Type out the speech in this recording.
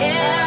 Yeah.